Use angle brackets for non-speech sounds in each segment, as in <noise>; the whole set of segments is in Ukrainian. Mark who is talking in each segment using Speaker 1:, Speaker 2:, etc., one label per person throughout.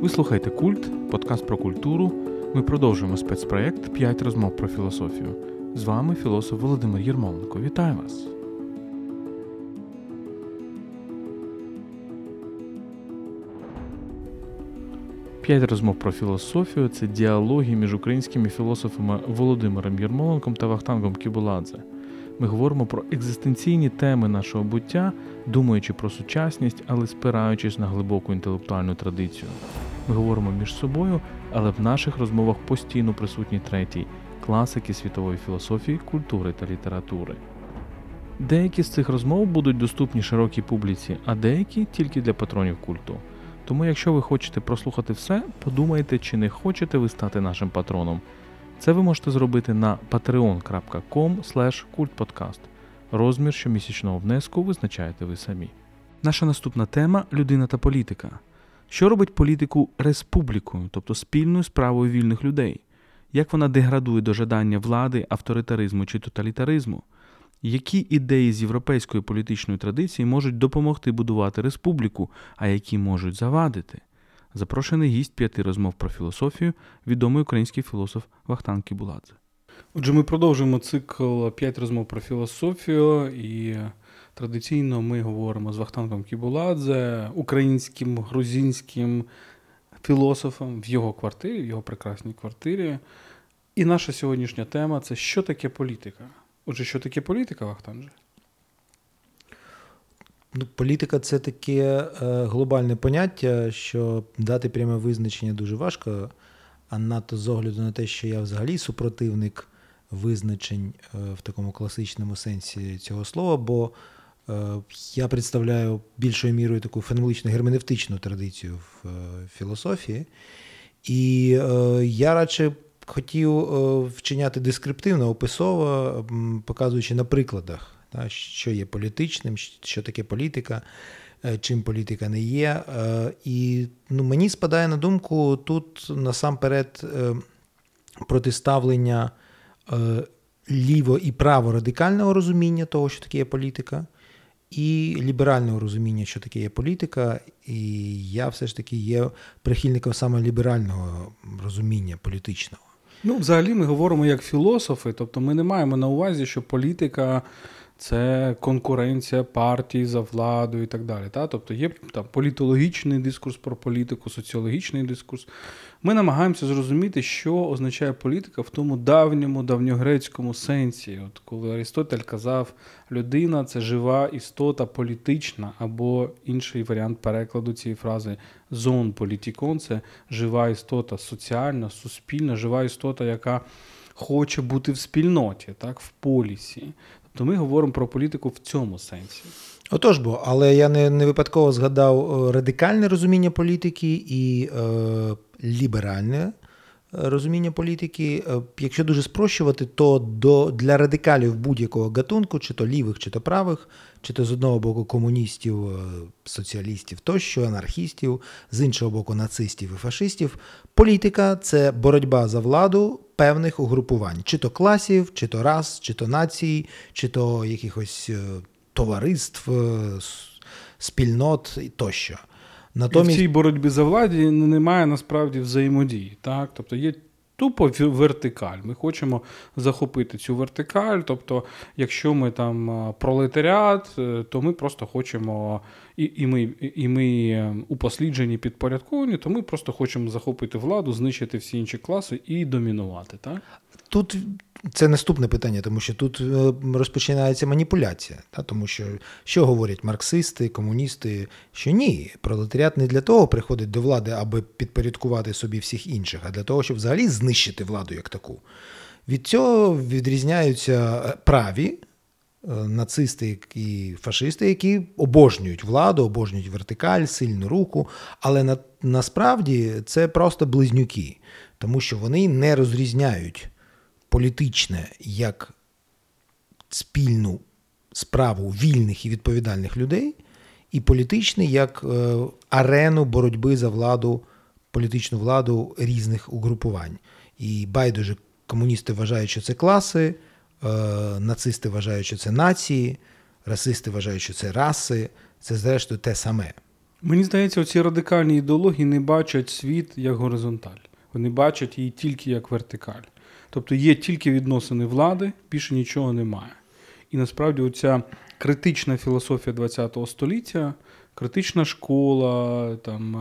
Speaker 1: Ви слухаєте Культ, подкаст про культуру. Ми продовжуємо спецпроєкт «5 розмов про філософію. З вами філософ Володимир Єрмоленко. Вітаю вас! П'ять розмов про філософію це діалоги між українськими філософами Володимиром Єрмоленком та Вахтангом Кібуладзе. Ми говоримо про екзистенційні теми нашого буття, думаючи про сучасність, але спираючись на глибоку інтелектуальну традицію. Говоримо між собою, але в наших розмовах постійно присутній третій класики світової філософії, культури та літератури. Деякі з цих розмов будуть доступні широкій публіці, а деякі тільки для патронів культу. Тому, якщо ви хочете прослухати все, подумайте, чи не хочете ви стати нашим патроном. Це ви можете зробити на patreon.com kultpodcast. Розмір щомісячного внеску визначаєте ви самі. Наша наступна тема людина та політика. Що робить політику республікою, тобто спільною справою вільних людей? Як вона деградує до жадання влади, авторитаризму чи тоталітаризму? Які ідеї з європейської політичної традиції можуть допомогти будувати республіку, а які можуть завадити? Запрошений гість п'яти розмов про філософію, відомий український філософ Вахтан Кібуладзе. Отже, ми продовжуємо цикл п'ять розмов про філософію, і традиційно ми говоримо з Вахтангом Кібуладзе, українським грузинським філософом в його квартирі, в його прекрасній квартирі. І наша сьогоднішня тема це що таке політика. Отже, що таке політика, Вахтанже?
Speaker 2: Ну, Політика це таке е, глобальне поняття, що дати пряме визначення дуже важко, а надто з огляду на те, що я взагалі супротивник визначень е, в такому класичному сенсі цього слова, бо я представляю більшою мірою таку феноменологічно герменевтичну традицію в філософії, і я радше хотів вчиняти дескриптивно, описово, показуючи на прикладах що є політичним, що таке політика, е, чим політика не є. Е, і ну, мені спадає на думку тут насамперед е, протиставлення ліво і право радикального розуміння того, що таке політика. І ліберального розуміння, що таке є політика, і я все ж таки є прихильником саме ліберального розуміння політичного.
Speaker 1: Ну, взагалі, ми говоримо як філософи, тобто ми не маємо на увазі, що політика це конкуренція партій за владу і так далі. Та? Тобто є там політологічний дискурс про політику, соціологічний дискурс. Ми намагаємося зрозуміти, що означає політика в тому давньому, давньогрецькому сенсі. От Коли Арістотель казав, людина це жива істота політична, або інший варіант перекладу цієї фрази зон політікон це жива істота, соціальна, суспільна, жива істота, яка хоче бути в спільноті, так, в полісі то ми говоримо про політику в цьому сенсі.
Speaker 2: Отож бо, але я не не випадково згадав е, радикальне розуміння політики і е, ліберальне розуміння політики. Е, якщо дуже спрощувати, то до, для радикалів будь-якого гатунку, чи то лівих, чи то правих, чи то з одного боку комуністів, соціалістів тощо, анархістів, з іншого боку, нацистів і фашистів, політика це боротьба за владу певних угрупувань, чи то класів, чи то рас, чи то націй, чи то якихось е, товариств, е, спільнот тощо.
Speaker 1: Натомість... І в цій боротьбі за владі немає насправді взаємодії. Так? Тобто є тупо вертикаль. Ми хочемо захопити цю вертикаль. Тобто, якщо ми там пролетаріат, е, то ми просто хочемо, і і ми і ми упосліджені підпорядковані, то ми просто хочемо захопити владу, знищити всі інші класи і домінувати. Так?
Speaker 2: Тут це наступне питання, тому що тут е, розпочинається маніпуляція. Та? Тому що що говорять марксисти, комуністи, що ні, пролетаріат не для того приходить до влади, аби підпорядкувати собі всіх інших, а для того, щоб взагалі знищити владу як таку. Від цього відрізняються е, праві. Е, нацисти і фашисти, які обожнюють владу, обожнюють вертикаль, сильну руку, але на, насправді це просто близнюки, тому що вони не розрізняють політичне як спільну справу вільних і відповідальних людей, і політичне як е, арену боротьби за владу, політичну владу різних угрупувань. І байдуже комуністи вважають, що це класи, е, нацисти вважають, що це нації, расисти вважають, що це раси, це зрештою те саме.
Speaker 1: Мені здається, ці радикальні ідеології не бачать світ як горизонталь. Вони бачать її тільки як вертикаль. Тобто є тільки відносини влади, більше нічого немає. І насправді оця критична філософія ХХ століття, критична школа, там,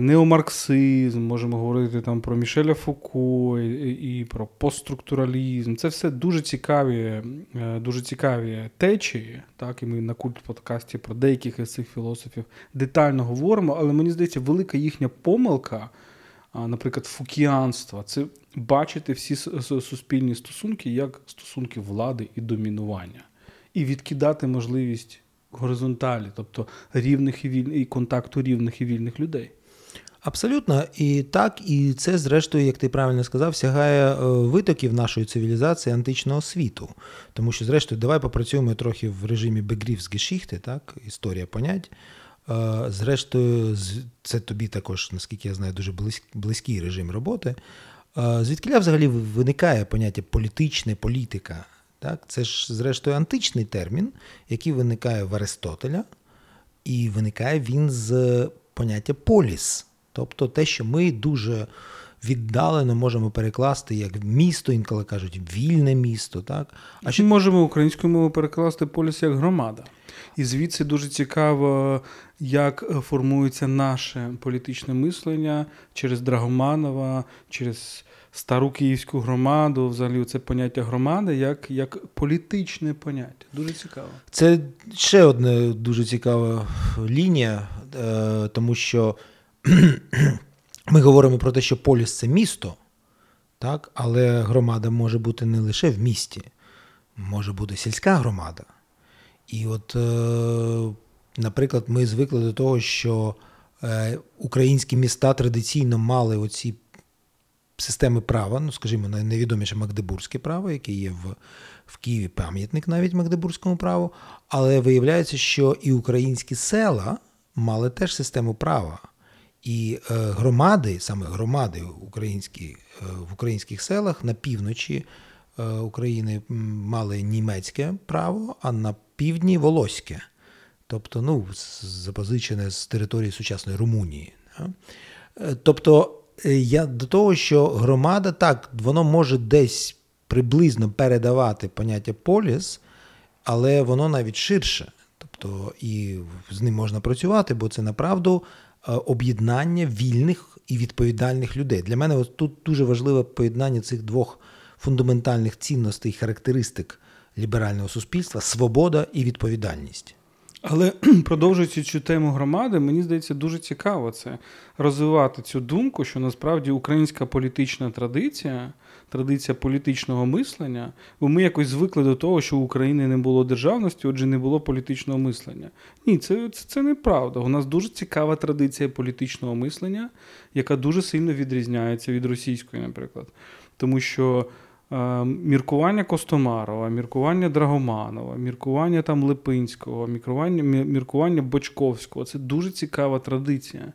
Speaker 1: неомарксизм, можемо говорити там про Мішеля Фуко і, і про постструктуралізм. Це все дуже цікаві е, дуже цікаві течії. Так, І ми на культ подкасті про деяких із цих філософів детально говоримо, але мені здається, велика їхня помилка наприклад, фукіанства це бачити всі суспільні стосунки як стосунки влади і домінування, і відкидати можливість горизонталі, тобто рівних і вільних і контакту рівних і вільних людей.
Speaker 2: Абсолютно, і так, і це, зрештою, як ти правильно сказав, сягає е, витоків нашої цивілізації античного світу. Тому що, зрештою, давай попрацюємо трохи в режимі Begriffsgeschichte, так, історія понять. Зрештою, це тобі також, наскільки я знаю, дуже близький режим роботи. Звідкіля взагалі виникає поняття політичне політика? Так? Це ж, зрештою, античний термін, який виникає в Аристотеля, і виникає він з поняття поліс, тобто те, що ми дуже віддалено можемо перекласти як місто, інколи кажуть, вільне місто. Так?
Speaker 1: А ще можемо українською мовою перекласти поліс як громада. І звідси дуже цікаво, як формується наше політичне мислення через Драгоманова, через стару київську громаду, взагалі це поняття громади, як як політичне поняття. Дуже цікаво.
Speaker 2: Це ще одна дуже цікава лінія, е, тому що ми говоримо про те, що поліс це місто, так? але громада може бути не лише в місті, може бути сільська громада. І от, е, наприклад, ми звикли до того, що е, українські міста традиційно мали оці системи права, ну, скажімо, найвідоміше Магдебурзьке право, яке є в в Києві пам'ятник навіть Магдебурзькому праву, але виявляється, що і українські села мали теж систему права. І е, громади, саме громади українські, е, в українських селах на півночі е, України мали німецьке право, а на півдні Волоське, тобто ну, запозичене з території сучасної Румунії. Тобто, я до того, що громада так, воно може десь приблизно передавати поняття поліс, але воно навіть ширше. Тобто і з ним можна працювати, бо це направду об'єднання вільних і відповідальних людей. Для мене от тут дуже важливе поєднання цих двох фундаментальних цінностей і характеристик ліберального суспільства свобода і відповідальність.
Speaker 1: Але <clears throat> продовжуючи цю тему громади, мені здається, дуже цікаво це розвивати цю думку, що насправді українська політична традиція, традиція політичного мислення, бо ми якось звикли до того, що в України не було державності, отже, не було політичного мислення. Ні, це, це, це неправда. У нас дуже цікава традиція політичного мислення, яка дуже сильно відрізняється від російської, наприклад. Тому що. Е, міркування Костомарова, міркування Драгоманова, міркування там Липинського, міркування міркування Бочковського це дуже цікава традиція.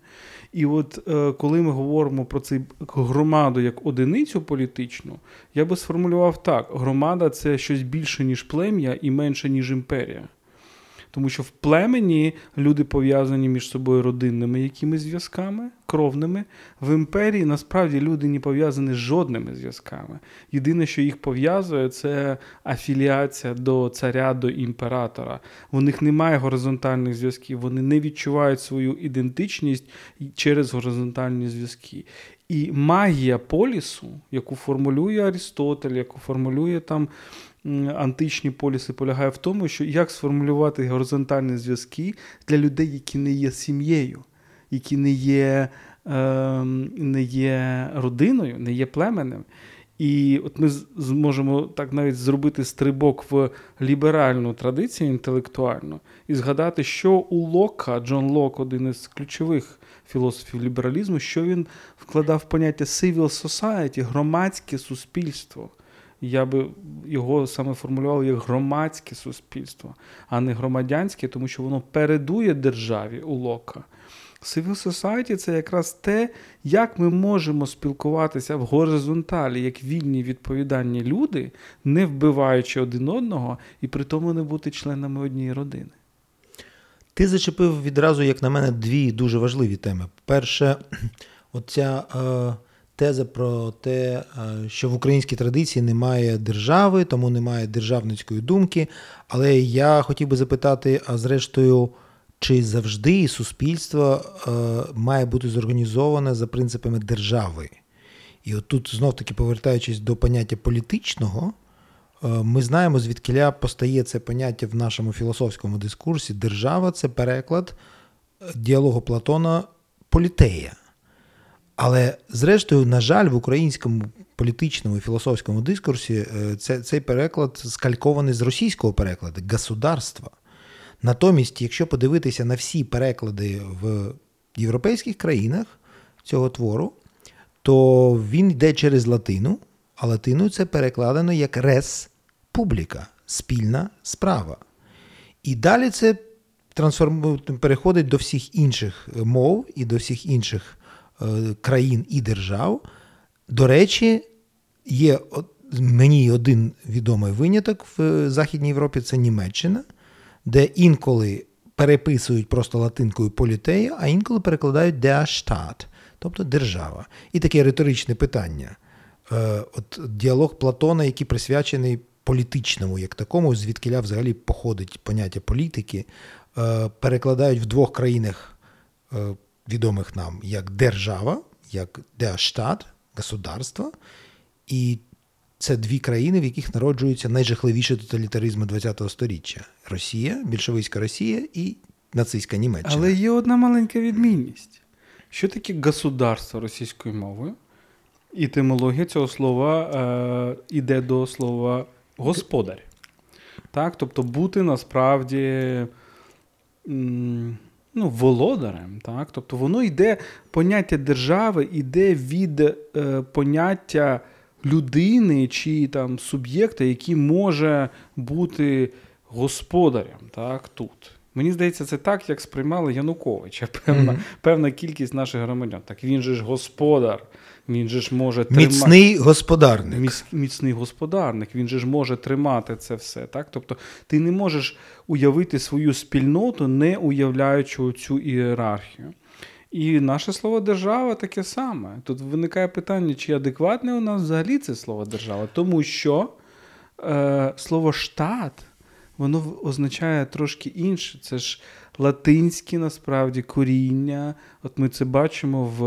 Speaker 1: І от е, коли ми говоримо про цю громаду як одиницю політичну, я би сформулював так: громада це щось більше, ніж плем'я і менше, ніж імперія. Тому що в племені люди пов'язані між собою родинними якимись зв'язками, кровними. В імперії насправді люди не пов'язані з жодними зв'язками. Єдине, що їх пов'язує, це афіліація до царя, до імператора. У них немає горизонтальних зв'язків, вони не відчувають свою ідентичність через горизонтальні зв'язки. І магія полісу, яку формулює Арістотель, яку формулює там античні поліси полягає в тому, що як сформулювати горизонтальні зв'язки для людей, які не є сім'єю, які не є е, не є родиною, не є племенем. І от ми зможемо так навіть зробити стрибок в ліберальну традицію інтелектуальну і згадати, що у Лока, Джон Лок, один із ключових філософів лібералізму, що він вкладав в поняття civil society, громадське суспільство я би його саме формулював як громадське суспільство, а не громадянське, тому що воно передує державі у Лока. Civil Society – це якраз те, як ми можемо спілкуватися в горизонталі, як вільні відповідальні люди, не вбиваючи один одного і при тому не бути членами однієї родини.
Speaker 2: Ти зачепив відразу, як на мене, дві дуже важливі теми. Перше, <clears throat> оця е, теза про те, е, що в українській традиції немає держави, тому немає державницької думки. Але я хотів би запитати, а зрештою, чи завжди суспільство е, має бути зорганізоване за принципами держави? І от тут знов таки повертаючись до поняття політичного. Е, ми знаємо, звідкиля постає це поняття в нашому філософському дискурсі. Держава це переклад діалогу Платона політея. Але, зрештою, на жаль, в українському політичному і філософському дискурсі е, це, цей переклад скалькований з російського перекладу государства. Натомість, якщо подивитися на всі переклади в європейських країнах цього твору, то він йде через латину, а латиною це перекладено як рес публіка, спільна справа. І далі це трансформує, переходить до всіх інших мов і до всіх інших країн і держав. До речі, є мені один відомий виняток в Західній Європі це Німеччина, де інколи переписують просто латинкою політея, а інколи перекладають der Staat, тобто держава. І таке риторичне питання. Е, от Діалог Платона, який присвячений політичному, як такому, звідкиля взагалі походить поняття політики, е, перекладають в двох країнах, е, відомих нам як держава, як der государство, і це дві країни, в яких народжуються найжахливіші тоталітаризми ХХ століття: Росія, більшовицька Росія і нацистська Німеччина.
Speaker 1: Але є одна маленька відмінність. Що таке государство російською мовою? І тимологія цього слова е, іде до слова господар. Так? Тобто бути насправді ну, володарем. Так? Тобто воно йде, поняття держави йде від е, поняття людини чи там суб'єкта, який може бути господарем так, тут. Мені здається, це так, як сприймали Януковича. <laughs> Певна mm-hmm. певна кількість наших громадян. Так він же ж господар, він же ж може
Speaker 2: тримати... Міцний господарник.
Speaker 1: Міц... Міцний господарник, він же ж може тримати це все. Так? Тобто ти не можеш уявити свою спільноту, не уявляючи цю ієрархію. І наше слово держава таке саме. Тут виникає питання, чи адекватне у нас взагалі це слово держава, тому що е, слово штат воно означає трошки інше. Це ж латинське насправді коріння. От ми це бачимо в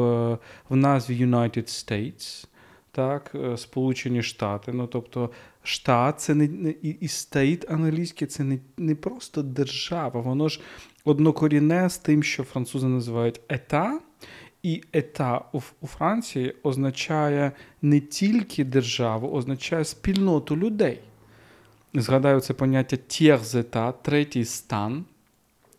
Speaker 1: в назві United States, так, е, Сполучені Штати. Ну, тобто, штат це не, і, state англійське це не, не просто держава, воно ж однокорінне з тим, що французи називають état. І état у Франції означає не тільки державу, означає спільноту людей. Згадаю це поняття tiers état, третій стан.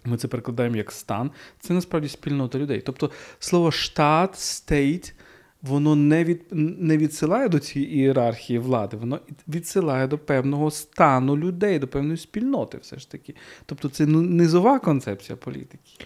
Speaker 1: Ми це перекладаємо як стан. Це насправді спільнота людей. Тобто слово штат, state, воно не від, не відсилає до цієї ієрархії влади, воно відсилає до певного стану людей, до певної спільноти, все ж таки. Тобто це ну, низова концепція політики.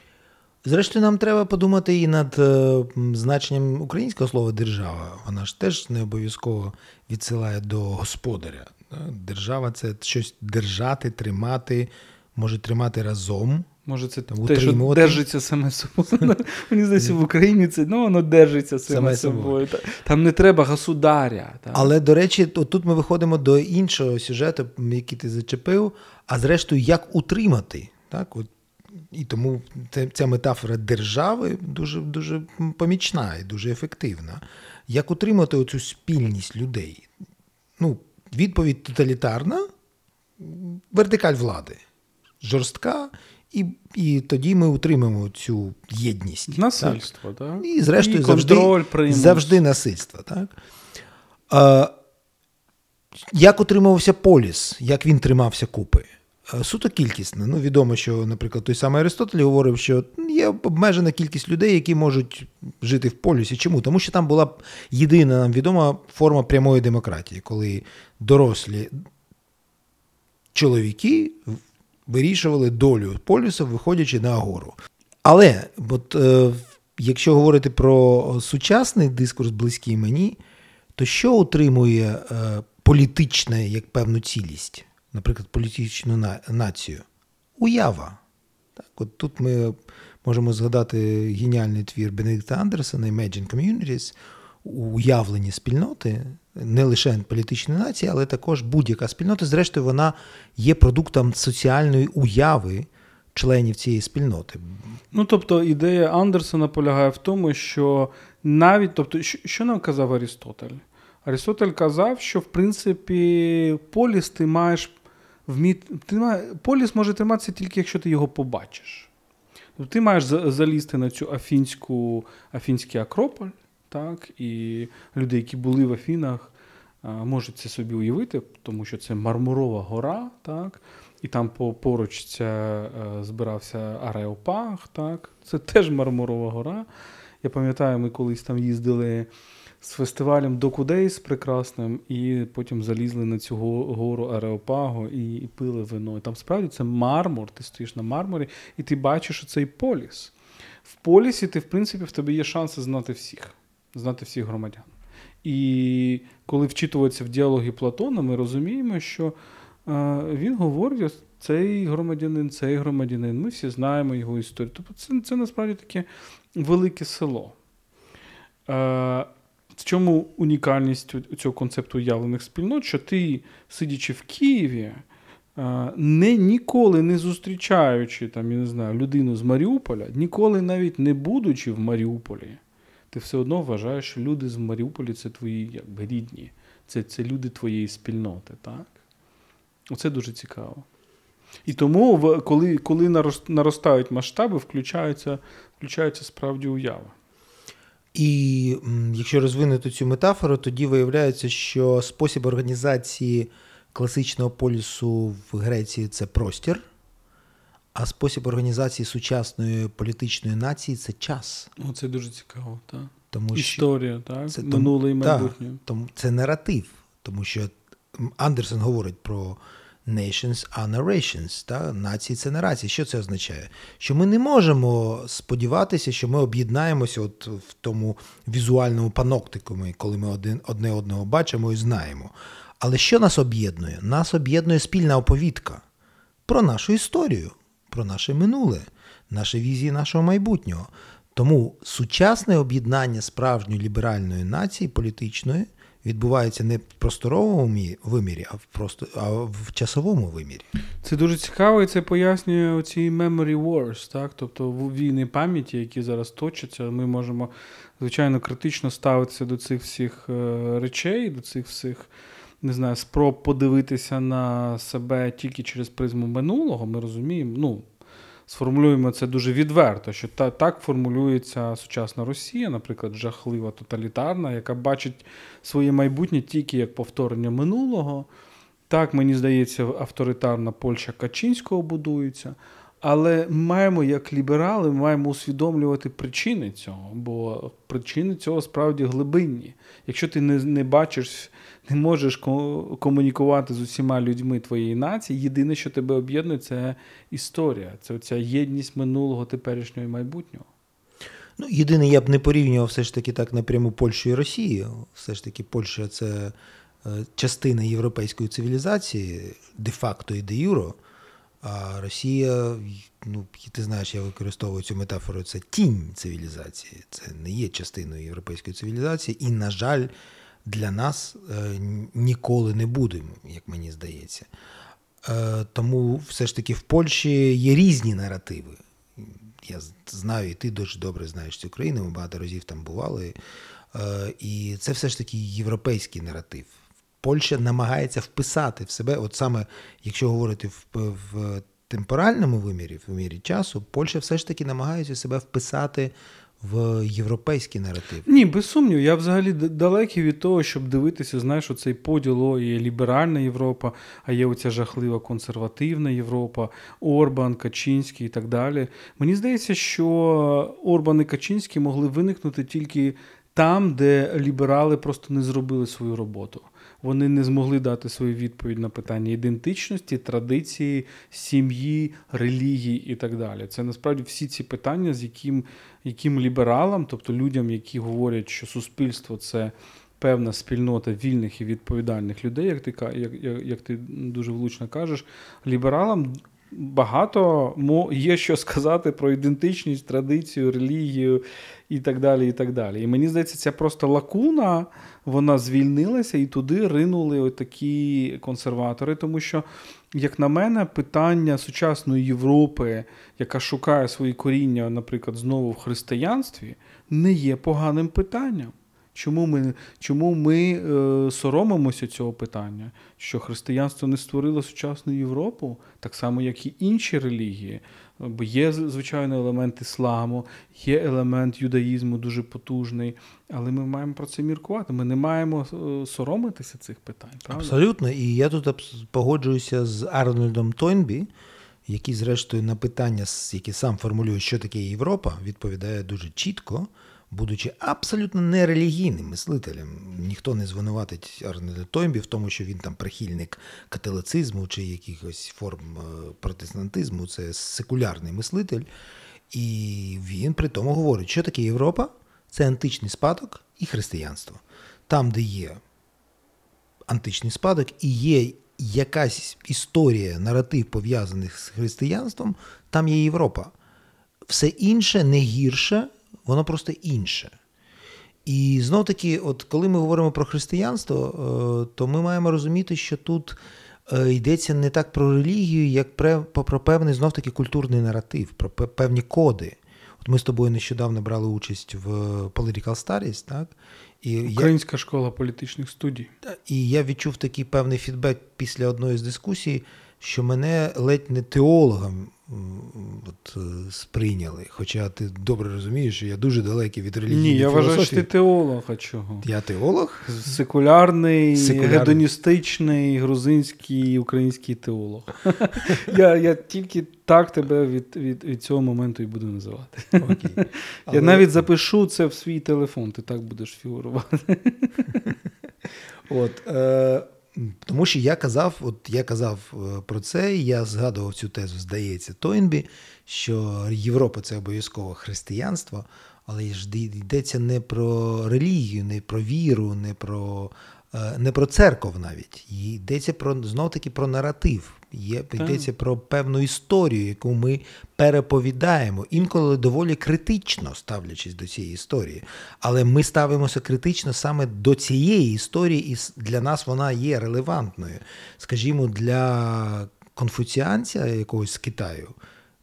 Speaker 2: Зрештою, нам треба подумати і над е, значенням українського слова держава. Вона ж теж не обов'язково відсилає до господаря. Держава це щось держати, тримати, може тримати разом.
Speaker 1: Може, це Там, те, що держиться саме собою. <laughs> Мені здається, в Україні це ну, воно держиться саме собою. Там не треба государя.
Speaker 2: Так. Але, до речі, тут ми виходимо до іншого сюжету, який ти зачепив, а зрештою, як утримати. Так? От, І тому ця метафора держави дуже дуже помічна і дуже ефективна. Як утримати оцю спільність людей? Ну, Відповідь тоталітарна, вертикаль влади. Жорстка, і і тоді ми утримаємо цю єдність.
Speaker 1: Насильство, так?
Speaker 2: так? І, зрештою, і завжди завжди насильство. Так? А, Як утримувався поліс, як він тримався купи? Суто кількісне. Ну, відомо, що, наприклад, той самий Аристотель говорив, що є обмежена кількість людей, які можуть жити в полюсі. Чому? Тому що там була єдина нам відома форма прямої демократії, коли дорослі чоловіки вирішували долю полюса, виходячи на агору. Але от, е, якщо говорити про сучасний дискурс, близький мені, то що утримує е, політичне як певну цілість? наприклад, політичну націю. Уява. Так, от Тут ми можемо згадати геніальний твір Бенедикта Андерсона Imagine Communities, уявлені спільноти, не лише політичної нації, але також будь-яка спільнота. Зрештою, вона є продуктом соціальної уяви членів цієї спільноти.
Speaker 1: Ну, тобто, ідея Андерсона полягає в тому, що навіть, тобто, що нам казав Арістотель? Арістотель казав, що в принципі поліс ти маєш вміти. Поліс може триматися тільки, якщо ти його побачиш. Тобто ти маєш залізти на цю афінську, афінський Акрополь, так, і люди, які були в Афінах, можуть це собі уявити, тому що це Мармурова гора, так, і там поруч це, е, збирався Ареопаг, так, це теж Мармурова гора. Я пам'ятаю, ми колись там їздили з фестивалем Докудейс прекрасним, і потім залізли на цю гору Ареопагу і, і пили вино. І Там справді це мармур, ти стоїш на мармурі, і ти бачиш оцей поліс. В полісі ти, в принципі, в тебе є шанси знати всіх, знати всіх громадян. І коли вчитуватися в діалоги Платона, ми розуміємо, що е, він говорить, цей громадянин, цей громадянин, ми всі знаємо його історію. Тобто це це насправді таке велике село. Е, в чому унікальність цього концепту уявлених спільнот, що ти, сидячи в Києві, е, не ніколи не зустрічаючи там, я не знаю, людину з Маріуполя, ніколи навіть не будучи в Маріуполі, ти все одно вважаєш, що люди з Маріуполі це твої якби, рідні, це це люди твоєї спільноти. так? Оце дуже цікаво. І тому, коли коли наростають масштаби, включаються, включаються справді уяви.
Speaker 2: І якщо розвинути цю метафору, тоді виявляється, що спосіб організації класичного полісу в Греції це простір, а спосіб організації сучасної політичної нації це час.
Speaker 1: О, це дуже цікаво, так.
Speaker 2: Тому
Speaker 1: Історія, так? Це, минуле і майбутнє. Так,
Speaker 2: тому це наратив, тому що Андерсон говорить про nations are narrations, та? нації це нарації. Що це означає? Що ми не можемо сподіватися, що ми об'єднаємося от в тому візуальному паноктику, коли ми один, одне одного бачимо і знаємо. Але що нас об'єднує? Нас об'єднує спільна оповідка про нашу історію, про наше минуле, наші візії нашого майбутнього. Тому сучасне об'єднання справжньої ліберальної нації політичної відбувається не в просторовому вимірі, а в просто а в часовому вимірі.
Speaker 1: Це дуже цікаво, і це пояснює оці memory wars, так? Тобто війни пам'яті, які зараз точаться, ми можемо, звичайно, критично ставитися до цих всіх е, речей, до цих всіх. Не знаю, спроб подивитися на себе тільки через призму минулого, ми розуміємо, ну, сформулюємо це дуже відверто, що та, так формулюється сучасна Росія, наприклад, жахлива тоталітарна, яка бачить своє майбутнє тільки як повторення минулого. Так, мені здається, авторитарна Польща Качинського будується. Але маємо, як ліберали, маємо усвідомлювати причини цього, бо причини цього справді глибинні. Якщо ти не не бачиш, не можеш комунікувати з усіма людьми твоєї нації, єдине, що тебе об'єднує, це історія, це ця єдність минулого, теперішнього і майбутнього.
Speaker 2: Ну, єдине, я б не порівнював все ж таки так напряму Польщу і Росію. Все ж таки, Польща це е, частина європейської цивілізації, де-факто і де юро. А Росія, ну ти знаєш, я використовую цю метафору, це тінь цивілізації, це не є частиною європейської цивілізації, і, на жаль, для нас е, ніколи не буде, як мені здається. Е, тому все ж таки в Польщі є різні наративи. Я знаю, і ти дуже добре знаєш цю країну, ми багато разів там бували. Е, і це все ж таки європейський наратив. Польща намагається вписати в себе, от саме якщо говорити в, в темпоральному вимірі, в вимірі часу, Польща все ж таки намагається себе вписати в європейський наратив.
Speaker 1: Ні, без сумніву. Я взагалі далекий від того, щоб дивитися, знаєш, цей поділ о, є ліберальна Європа, а є оця жахлива консервативна Європа, Орбан, Качинський і так далі. Мені здається, що Орбан і Качинський могли виникнути тільки там, де ліберали просто не зробили свою роботу вони не змогли дати свою відповідь на питання ідентичності, традиції, сім'ї, релігії і так далі. Це насправді всі ці питання, з яким яким лібералам, тобто людям, які говорять, що суспільство це певна спільнота вільних і відповідальних людей, як ти як, як ти дуже влучно кажеш, лібералам багато є що сказати про ідентичність, традицію, релігію і так далі. І так далі. І мені здається, ця просто лакуна вона звільнилася і туди ринули такі консерватори, тому що, як на мене, питання сучасної Європи, яка шукає свої коріння, наприклад, знову в християнстві, не є поганим питанням. Чому ми чому ми е, соромимося цього питання? Що християнство не створило сучасну Європу, так само, як і інші релігії. Бо є, звичайно, елемент ісламу, є елемент юдаїзму дуже потужний, але ми маємо про це міркувати. Ми не маємо е, соромитися цих питань. правда?
Speaker 2: Абсолютно. І я тут погоджуюся з Арнольдом Тойнбі, який, зрештою, на питання, які сам формулює, що таке Європа, відповідає дуже чітко будучи абсолютно нерелігійним мислителем, ніхто не звинуватить Арнольда Тоймбі в тому, що він там прихильник католицизму чи якихось форм е, протестантизму, це секулярний мислитель. І він при тому говорить, що таке Європа це античний спадок і християнство. Там, де є античний спадок і є якась історія, наратив пов'язаний з християнством, там є Європа. Все інше не гірше воно просто інше. І знов таки, от коли ми говоримо про християнство, е, то ми маємо розуміти, що тут е, йдеться не так про релігію, як про певний знов таки культурний наратив, про певні коди. От ми з тобою нещодавно брали участь в Political Studies, так?
Speaker 1: І Українська я, школа політичних студій.
Speaker 2: І я відчув такий певний фідбек після одної з дискусій, що мене ледь не теологом от, е, сприйняли. Хоча ти добре розумієш, що я дуже далекий від релігії.
Speaker 1: Ні,
Speaker 2: я
Speaker 1: вважаю, що ти теолог, а чого?
Speaker 2: Я теолог?
Speaker 1: Секулярний, Секулярний. гедоністичний, грузинський, український теолог. <laughs> Я я тільки так тебе від від, від цього моменту і буду називати. Окей. <laughs> Я навіть запишу це в свій телефон, ти так будеш фігурувати. <laughs>
Speaker 2: От, е, тому що я казав, от я казав е, про це, і я згадував цю тезу, здається, Тойнбі, що Європа це обов'язково християнство, але ж йдеться не про релігію, не про віру, не про Е, не про церков навіть, йдеться про знов таки про наратив. Є йдеться про певну історію, яку ми переповідаємо, інколи доволі критично ставлячись до цієї історії. Але ми ставимося критично саме до цієї історії, і для нас вона є релевантною. Скажімо, для конфуціанця якогось з Китаю.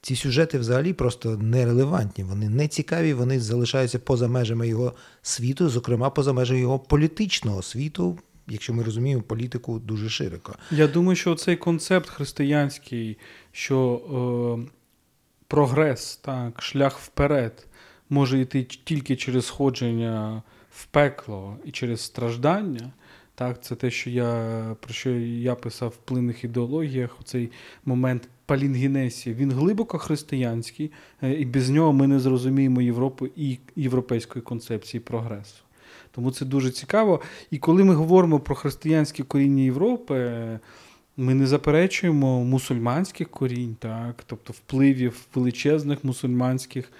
Speaker 2: Ці сюжети взагалі просто нерелевантні. Вони не цікаві, вони залишаються поза межами його світу, зокрема поза межами його політичного світу, якщо ми розуміємо політику дуже широко.
Speaker 1: Я думаю, що цей концепт християнський, що е, прогрес, так, шлях вперед може йти тільки через сходження в пекло і через страждання. Так, Це те, що я про що я писав в плинних ідеологіях, цей момент палінгенесії, він глибоко християнський, е, і без нього ми не зрозуміємо Європу і європейської концепції прогресу. Тому це дуже цікаво. І коли ми говоримо про християнське коріння Європи, ми не заперечуємо мусульманських корінь, так, тобто впливів величезних мусульманських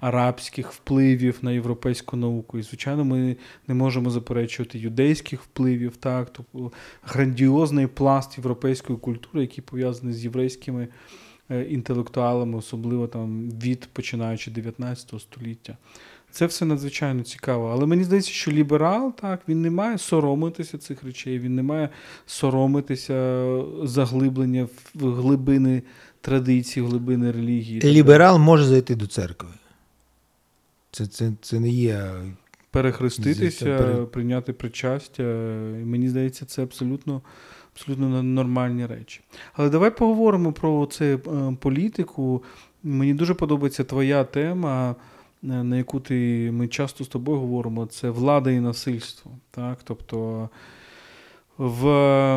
Speaker 1: арабських впливів на європейську науку. І, звичайно, ми не можемо заперечувати юдейських впливів, так, тобто грандіозний пласт європейської культури, який пов'язаний з єврейськими е, інтелектуалами, особливо там від починаючи 19 століття. Це все надзвичайно цікаво. Але мені здається, що ліберал так, він не має соромитися цих речей, він не має соромитися заглиблення в глибини традицій, глибини релігії.
Speaker 2: Ліберал може зайти до церкви. Це це, це не є.
Speaker 1: Перехреститися, пере... прийняти причастя. Мені здається, це абсолютно абсолютно нормальні речі. Але давай поговоримо про це е, політику. Мені дуже подобається твоя тема, на яку ти ми часто з тобою говоримо: це влада і насильство. Так? Тобто в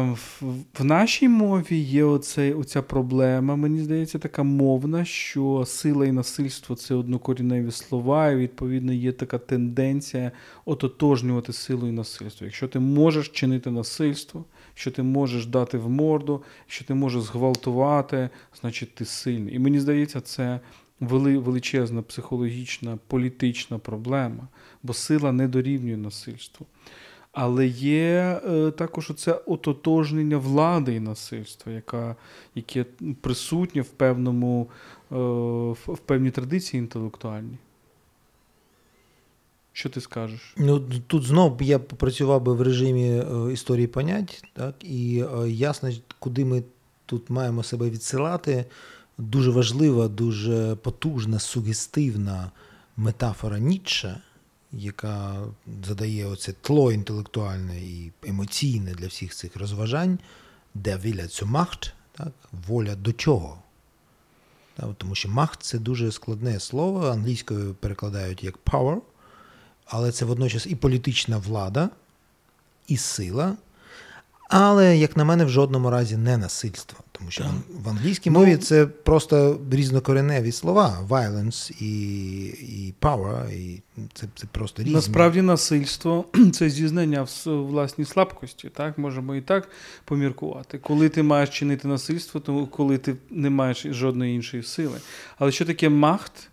Speaker 1: в, в нашій мові є оце, оця проблема, мені здається, така мовна, що сила і насильство це однокоріневі слова, і відповідно є така тенденція ототожнювати силу і насильство. Якщо ти можеш чинити насильство, якщо ти можеш дати в морду, якщо ти можеш зґвалтувати, значить ти сильний. І мені здається, це величезна психологічна, політична проблема, бо сила не дорівнює насильству. Але є е, також оце ототожнення влади і насильства, яка, яке присутнє в певному е, в певній традиції інтелектуальній. Що ти скажеш?
Speaker 2: Ну тут знов я попрацював би в режимі е, історії понять, так і е, ясно, куди ми тут маємо себе відсилати. Дуже важлива, дуже потужна, сугестивна метафора Ніцше, яка задає оце тло інтелектуальне і емоційне для всіх цих розважань, де віля цю махт, так, воля до чого. Тому що махт це дуже складне слово, англійською перекладають як power, але це водночас і політична влада, і сила. Але, як на мене, в жодному разі не насильство. Тому що в англійській ну, мові це просто різнокореневі слова: violence і і power, і це це просто різні.
Speaker 1: Насправді насильство <clears throat> це зізнання в власній слабкості. Так, можемо і так поміркувати. Коли ти маєш чинити насильство, то коли ти не маєш жодної іншої сили. Але що таке махт?